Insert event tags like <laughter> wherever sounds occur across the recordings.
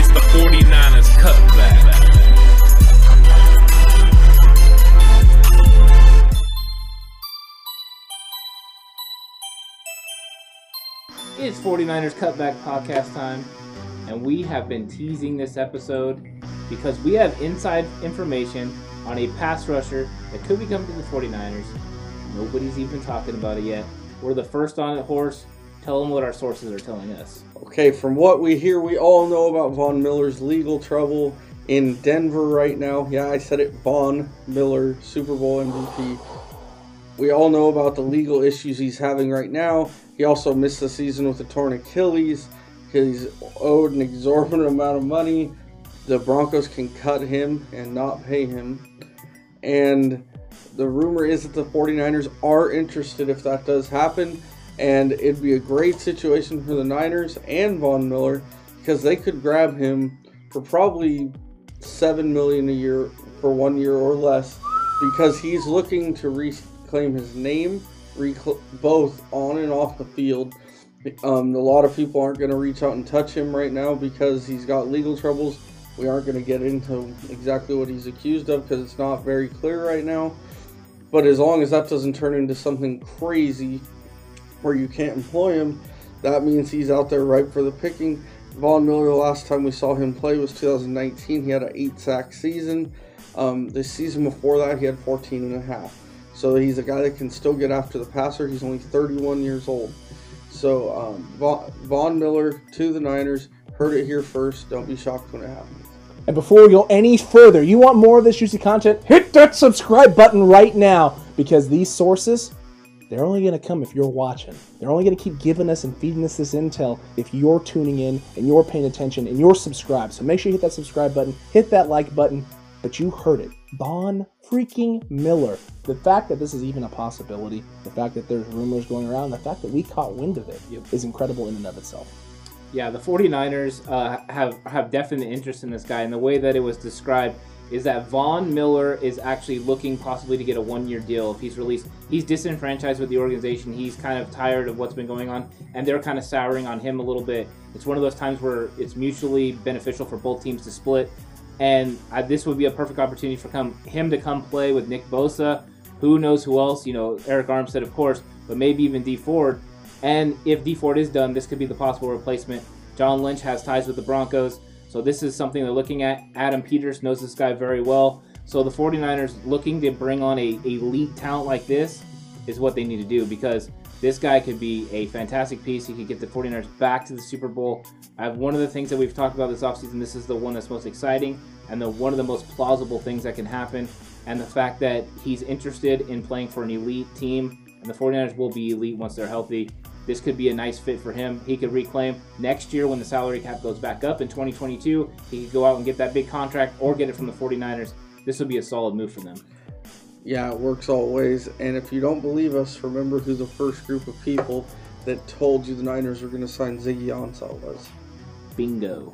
It's the 49ers cutback. It's 49ers Cutback Podcast time, and we have been teasing this episode because we have inside information on a pass rusher that could be coming to the 49ers. Nobody's even talking about it yet. We're the first on it horse. Tell them what our sources are telling us. Okay, from what we hear, we all know about Von Miller's legal trouble in Denver right now. Yeah, I said it. Von Miller, Super Bowl MVP. We all know about the legal issues he's having right now. He also missed the season with a torn Achilles. He's owed an exorbitant <laughs> amount of money. The Broncos can cut him and not pay him. And the rumor is that the 49ers are interested if that does happen. And it'd be a great situation for the Niners and Von Miller because they could grab him for probably seven million a year for one year or less because he's looking to reclaim his name recl- both on and off the field. Um, a lot of people aren't going to reach out and touch him right now because he's got legal troubles. We aren't going to get into exactly what he's accused of because it's not very clear right now. But as long as that doesn't turn into something crazy where you can't employ him, that means he's out there ripe for the picking. Von Miller, the last time we saw him play was 2019. He had an eight sack season. Um, the season before that, he had 14 and a half. So he's a guy that can still get after the passer. He's only 31 years old. So um, Von, Von Miller to the Niners. Heard it here first. Don't be shocked when it happens. And before we go any further, you want more of this juicy content? Hit that subscribe button right now because these sources, they're only going to come if you're watching. They're only going to keep giving us and feeding us this intel if you're tuning in and you're paying attention and you're subscribed. So make sure you hit that subscribe button, hit that like button. But you heard it. Von freaking Miller. The fact that this is even a possibility, the fact that there's rumors going around, the fact that we caught wind of it is incredible in and of itself. Yeah, the 49ers uh, have have definite interest in this guy, and the way that it was described is that Von Miller is actually looking possibly to get a one-year deal if he's released. He's disenfranchised with the organization. He's kind of tired of what's been going on, and they're kind of souring on him a little bit. It's one of those times where it's mutually beneficial for both teams to split, and uh, this would be a perfect opportunity for come him to come play with Nick Bosa. Who knows who else? You know, Arik Armstead, of course, but maybe even Dee Ford. And if Dee Ford is done, this could be the possible replacement. John Lynch has ties with the Broncos, so this is something they're looking at. Adam Peters knows this guy very well. So the 49ers looking to bring on a elite talent like this is what they need to do because this guy could be a fantastic piece. He could get the 49ers back to the Super Bowl. I have one of the things that we've talked about this offseason. This is the one that's most exciting and the one of the most plausible things that can happen. And the fact that he's interested in playing for an elite team and the 49ers will be elite once they're healthy. This could be a nice fit for him. He could reclaim next year when the salary cap goes back up in 2022. He could go out and get that big contract or get it from the 49ers. This would be a solid move for them. Yeah, it works always. And if you don't believe us, remember who the first group of people that told you the Niners were going to sign Ziggy Ansah was. Bingo.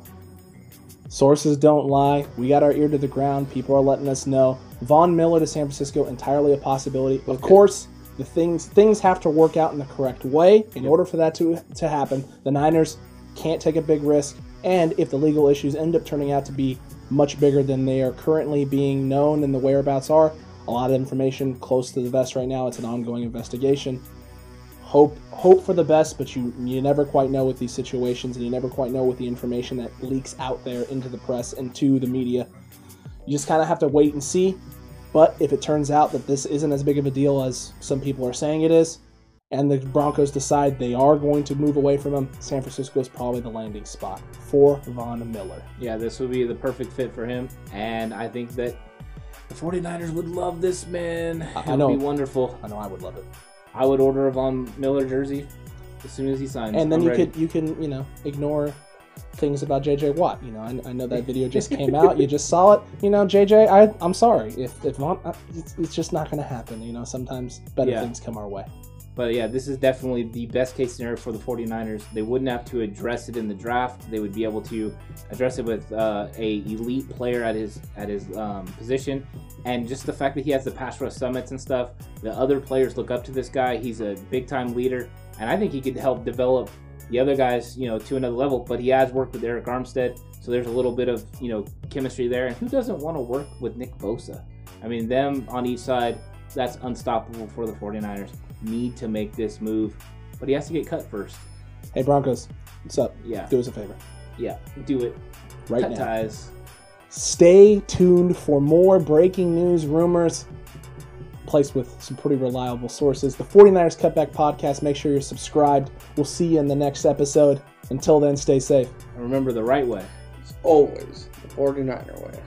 Sources don't lie. We got our ear to the ground. People are letting us know. Von Miller to San Francisco, entirely a possibility. Of course, the things things have to work out in the correct way. In order for that to to happen, the Niners can't take a big risk. And if the legal issues end up turning out to be much bigger than they are currently being known and the whereabouts are, a lot of information close to the vest right now. It's an ongoing investigation. Hope hope for the best, but you you never quite know with these situations, and you never quite know with the information that leaks out there into the press and to the media. You just kind of have to wait and see. But if it turns out that this isn't as big of a deal as some people are saying it is, and the Broncos decide they are going to move away from him, San Francisco is probably the landing spot for Von Miller. Yeah, this would be the perfect fit for him. And I think that the 49ers would love this man. I- It would know. be wonderful. I know I would love it. I would order a Von Miller jersey as soon as he signs. And then I'm you ready. could you can you know ignore things about JJ Watt. You know, I, I know that <laughs> video just came out. You just saw it. You know, JJ, I I'm sorry if if uh, it's, it's just not going to happen. You know, sometimes better Yeah. things come our way. But yeah, this is definitely the best case scenario for the 49ers. They wouldn't have to address it in the draft. They would be able to address it with uh, a elite player at his at his um, position, and just the fact that he has the pass rush summits and stuff. The other players look up to this guy. He's a big time leader, and I think he could help develop The other guy's, you know, to another level, but he has worked with Arik Armstead, so there's a little bit of, you know, chemistry there. And who doesn't want to work with Nick Bosa? I mean, them on each side, that's unstoppable for the 49ers. Need to make this move, but he has to get cut first. Hey Broncos, what's up? Yeah, Do us a favor. yeah, do it. Right cut now. ties. Stay tuned for more breaking news, rumors, placed with some pretty reliable sources. The 49ers Cutback Podcast. Make sure you're subscribed. We'll see you in the next episode. Until then, stay safe. And remember the right way. It's always the 49er way.